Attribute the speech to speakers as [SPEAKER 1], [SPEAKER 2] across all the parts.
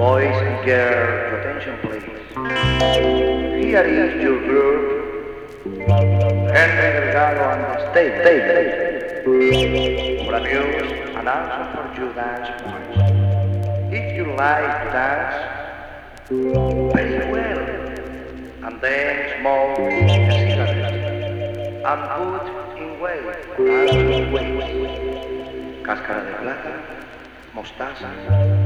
[SPEAKER 1] Boys and girls, attention please. Here is your group. Henry Delgado on the stage. stage. For amuse and also for you dance moves. If you like to dance, very well. And then smoke a. And put in way. And wait. Cáscara de plata, mostaza,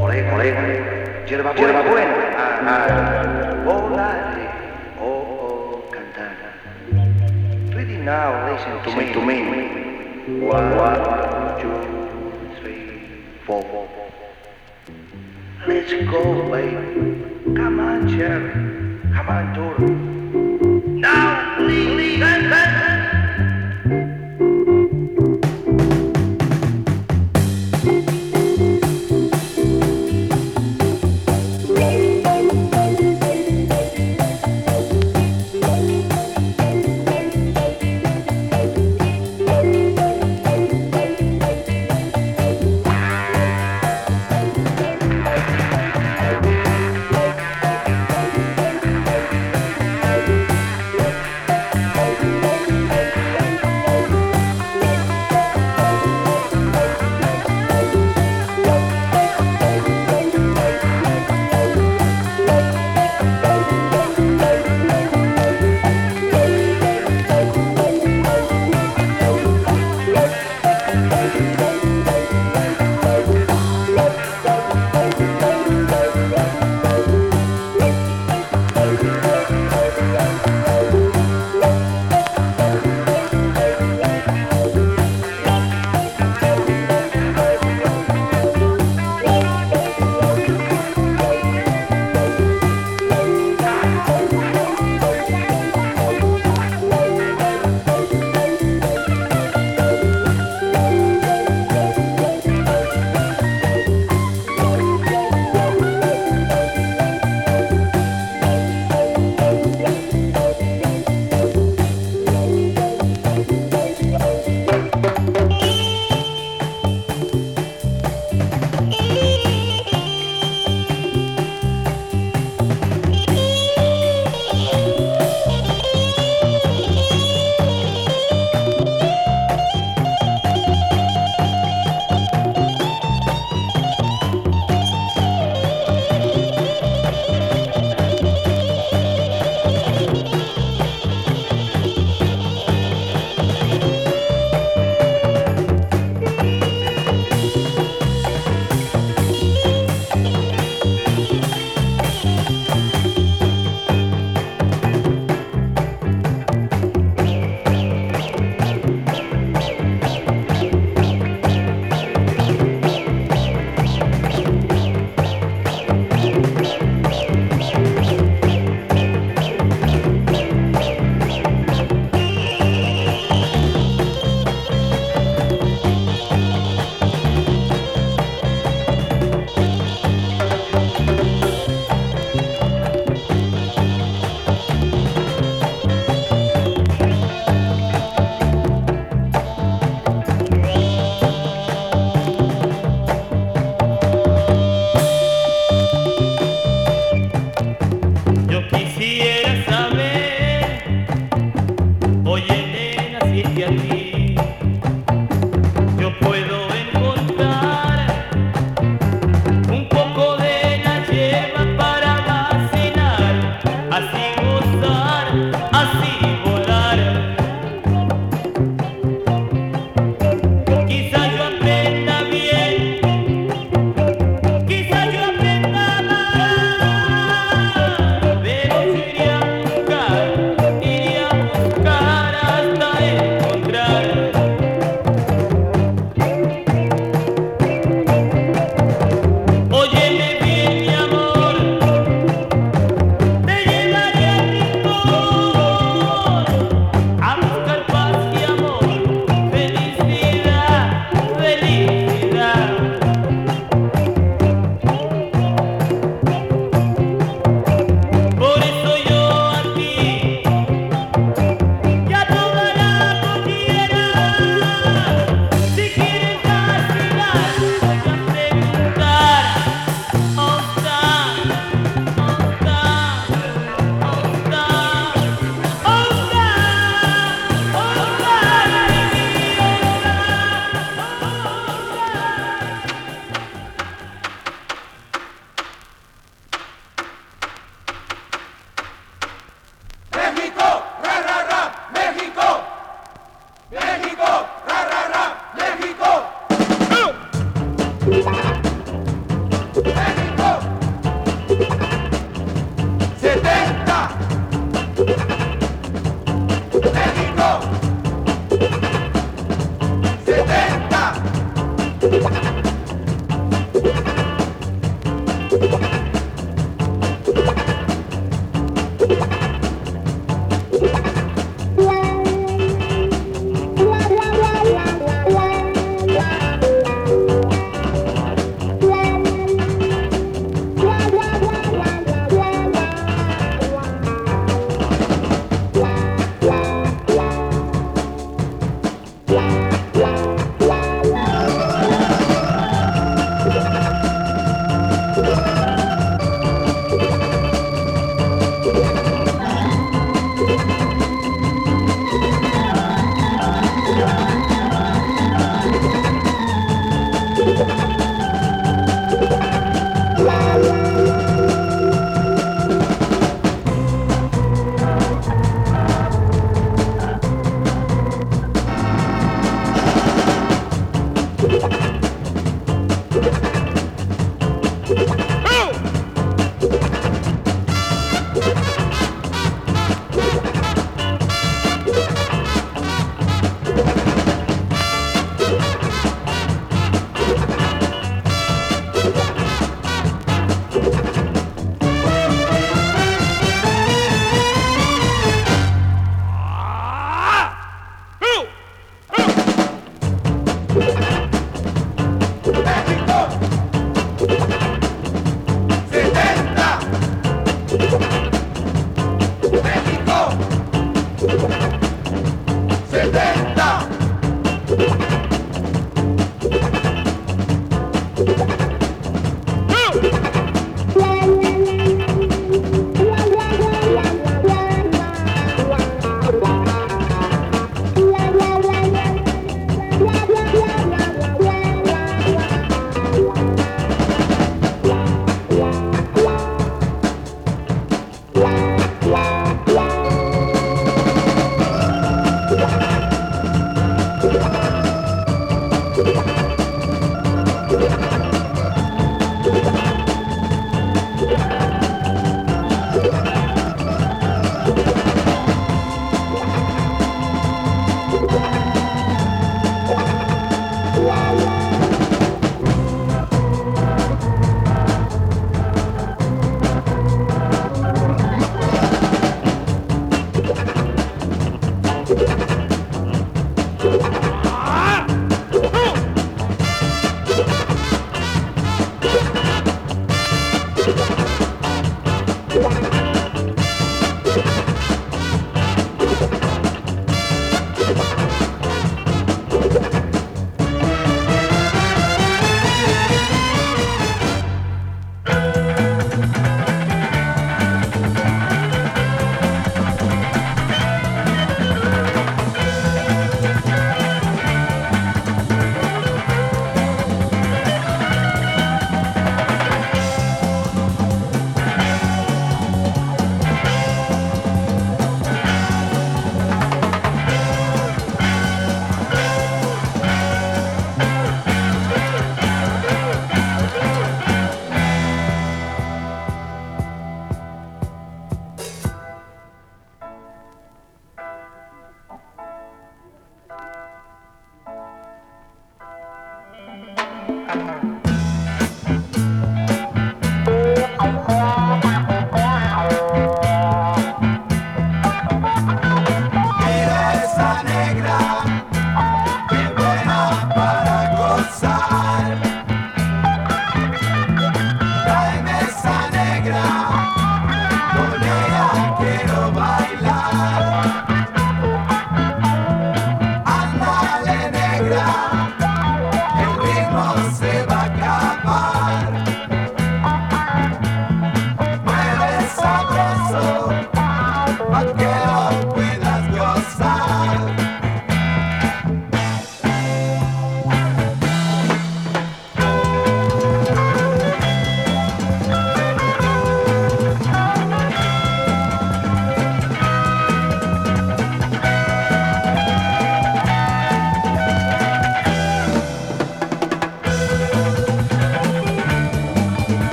[SPEAKER 1] orégano, orégano, hierba, hierba buena, ah, ah, volare, oh, oh, cantar. Ready now, listen to me, to me. One, one, two, three, four. Let's go, baby. Come on, Jerry. Come on, Dora. Now, please, dance,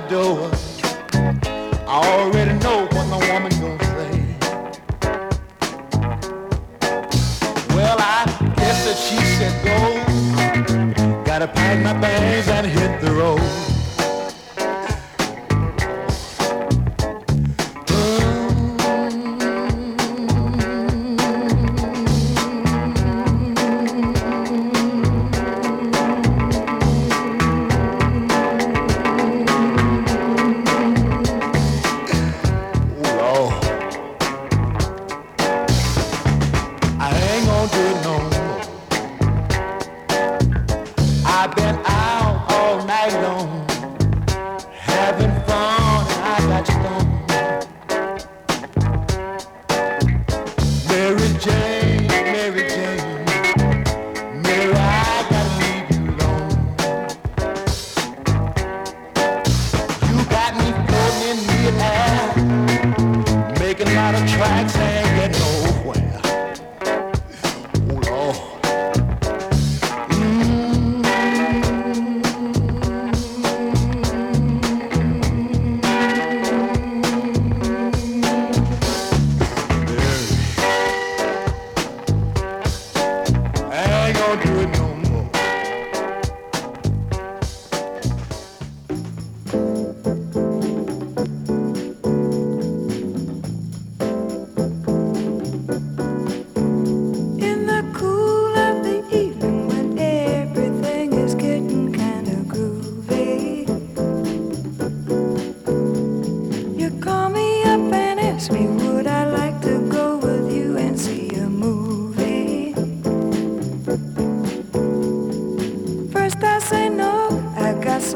[SPEAKER 2] that door,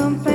[SPEAKER 3] something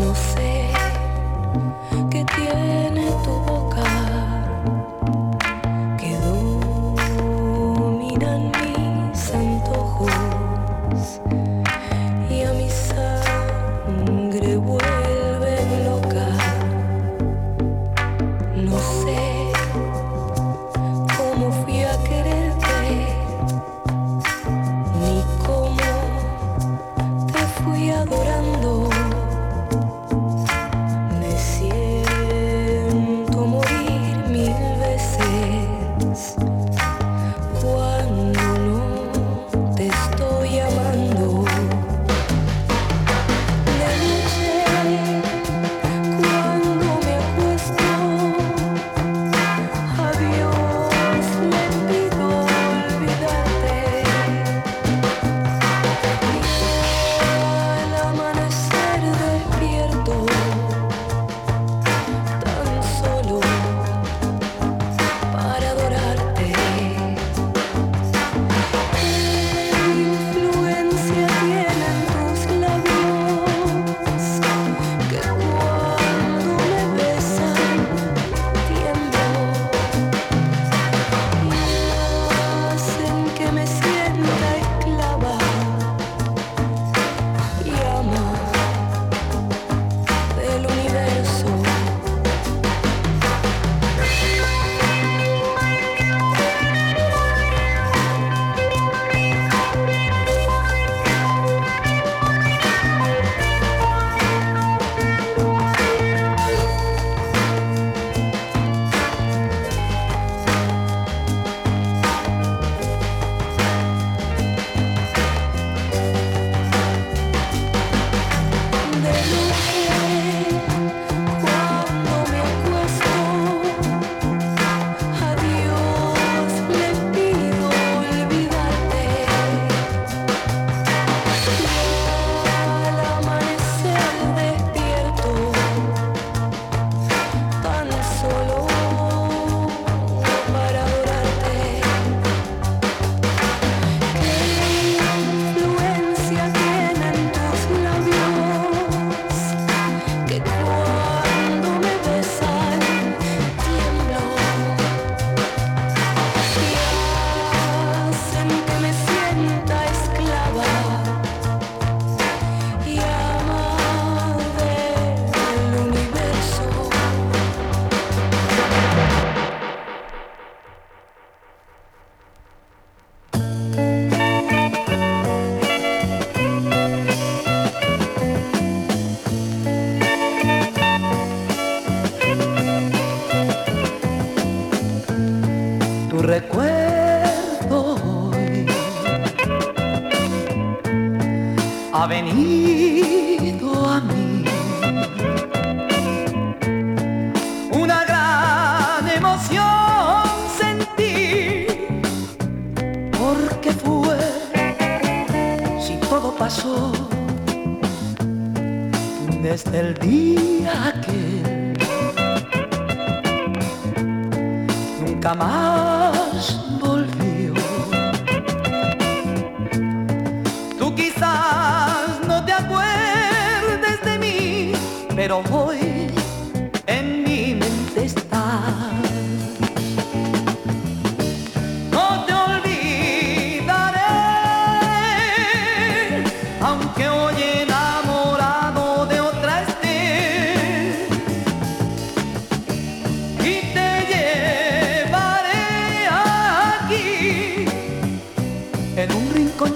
[SPEAKER 3] nothing.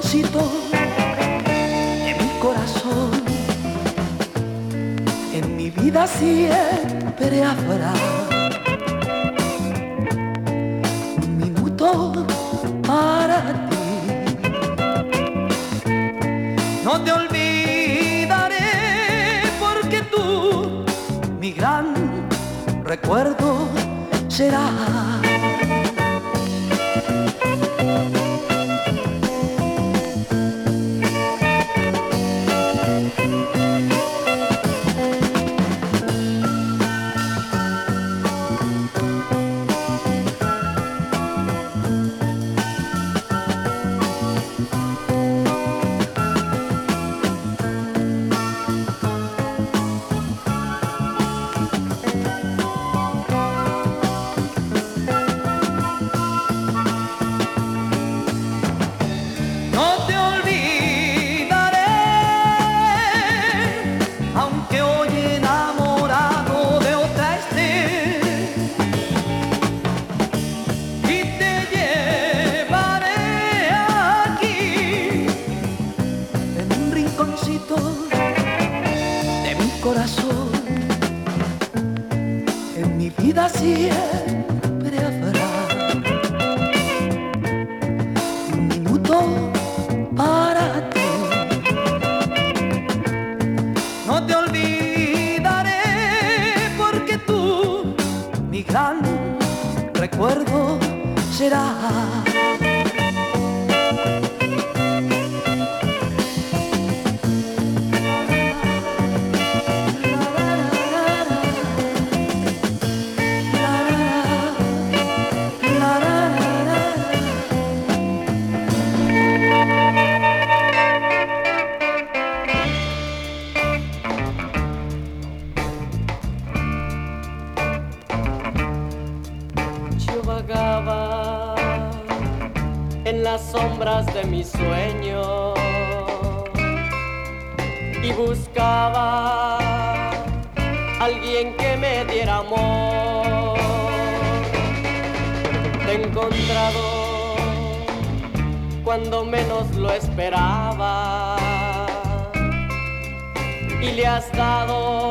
[SPEAKER 3] rinconcito de mi corazón. En mi vida siempre habrá un minuto para ti. No te olvidaré porque tú, mi gran recuerdo, serás. de mi
[SPEAKER 4] sueño y buscaba alguien que me diera amor. Te he encontrado cuando menos lo esperaba y le has dado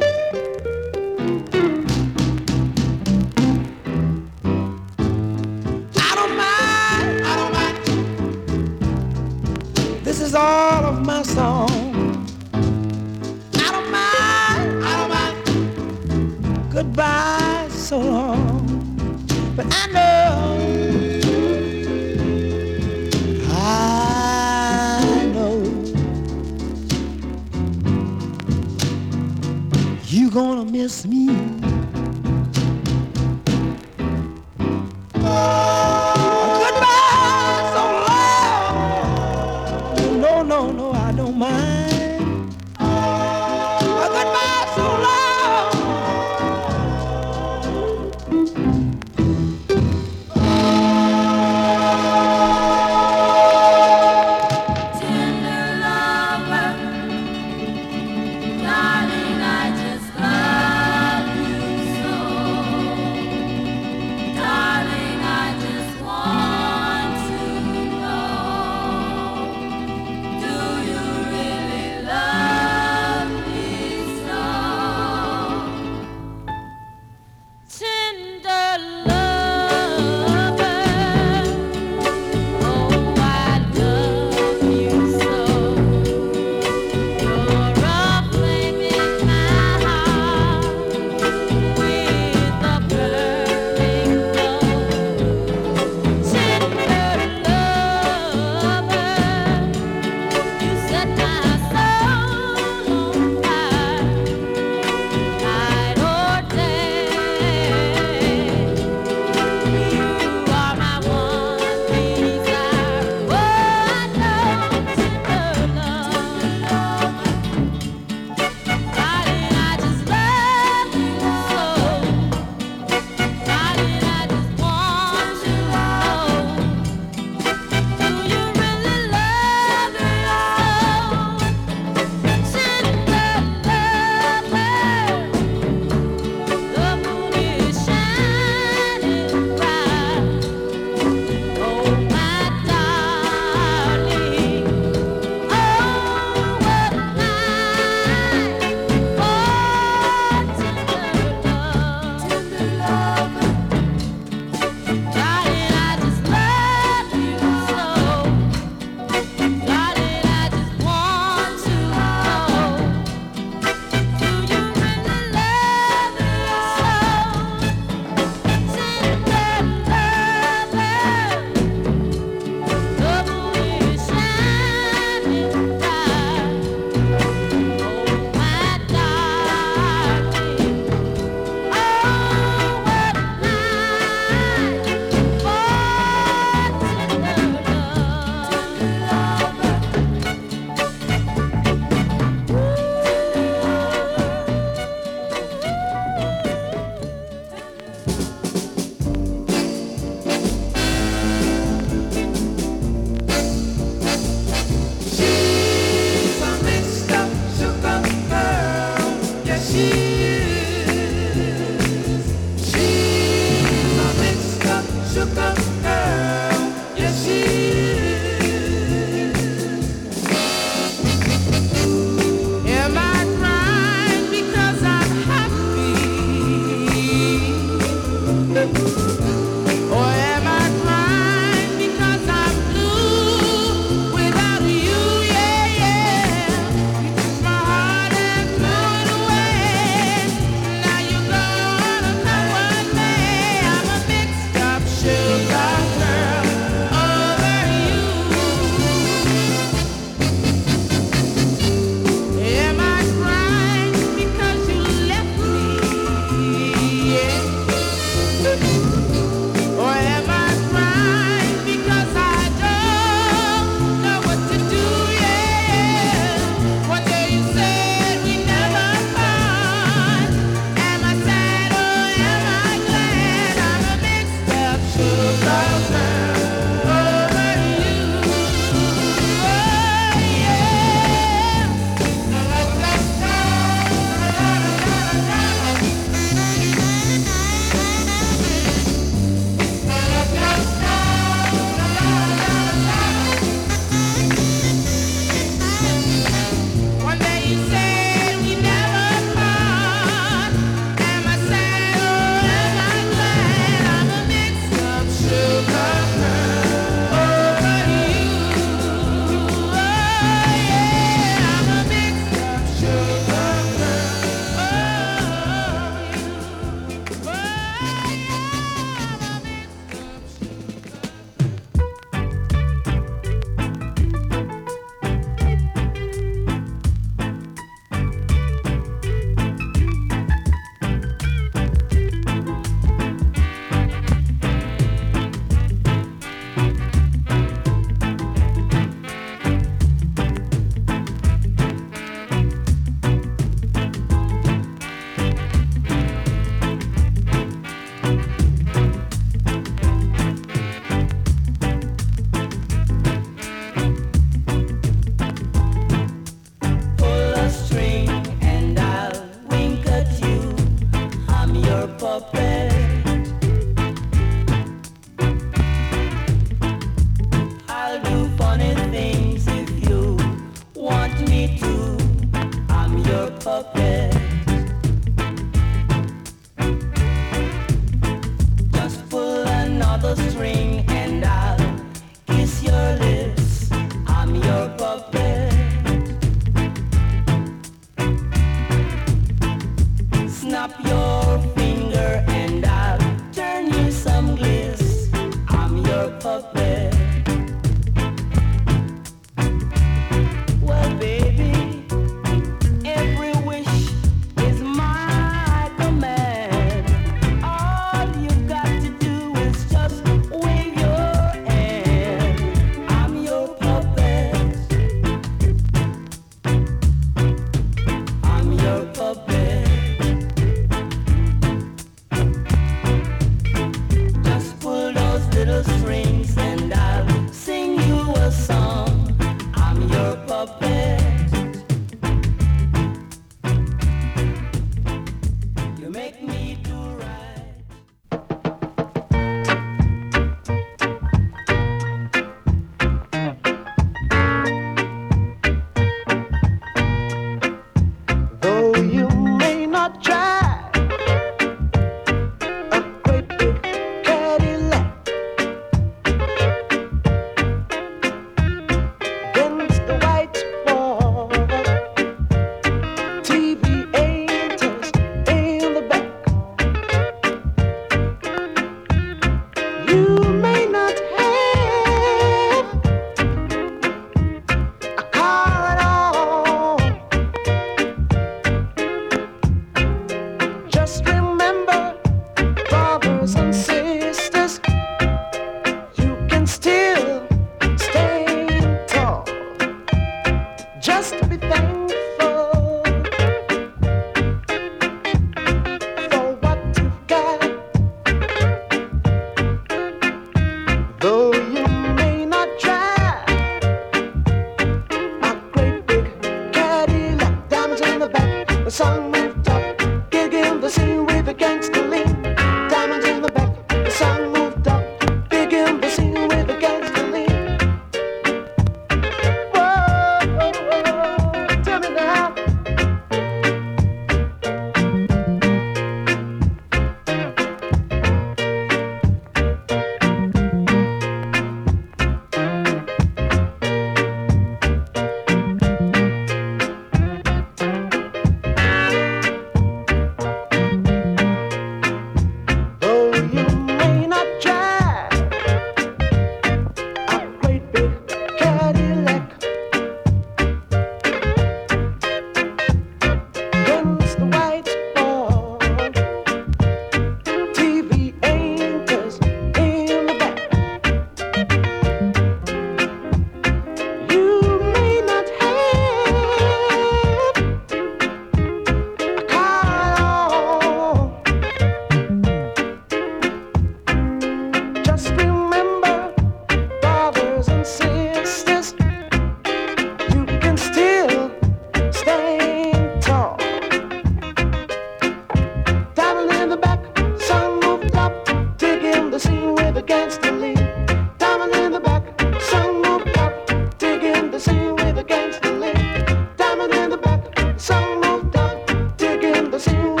[SPEAKER 5] dancing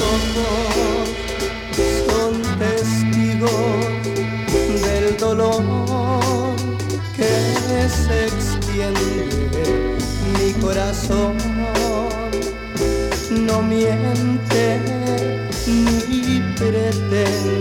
[SPEAKER 5] ojos son testigos del dolor que se extiende. Mi corazón no miente ni pretende.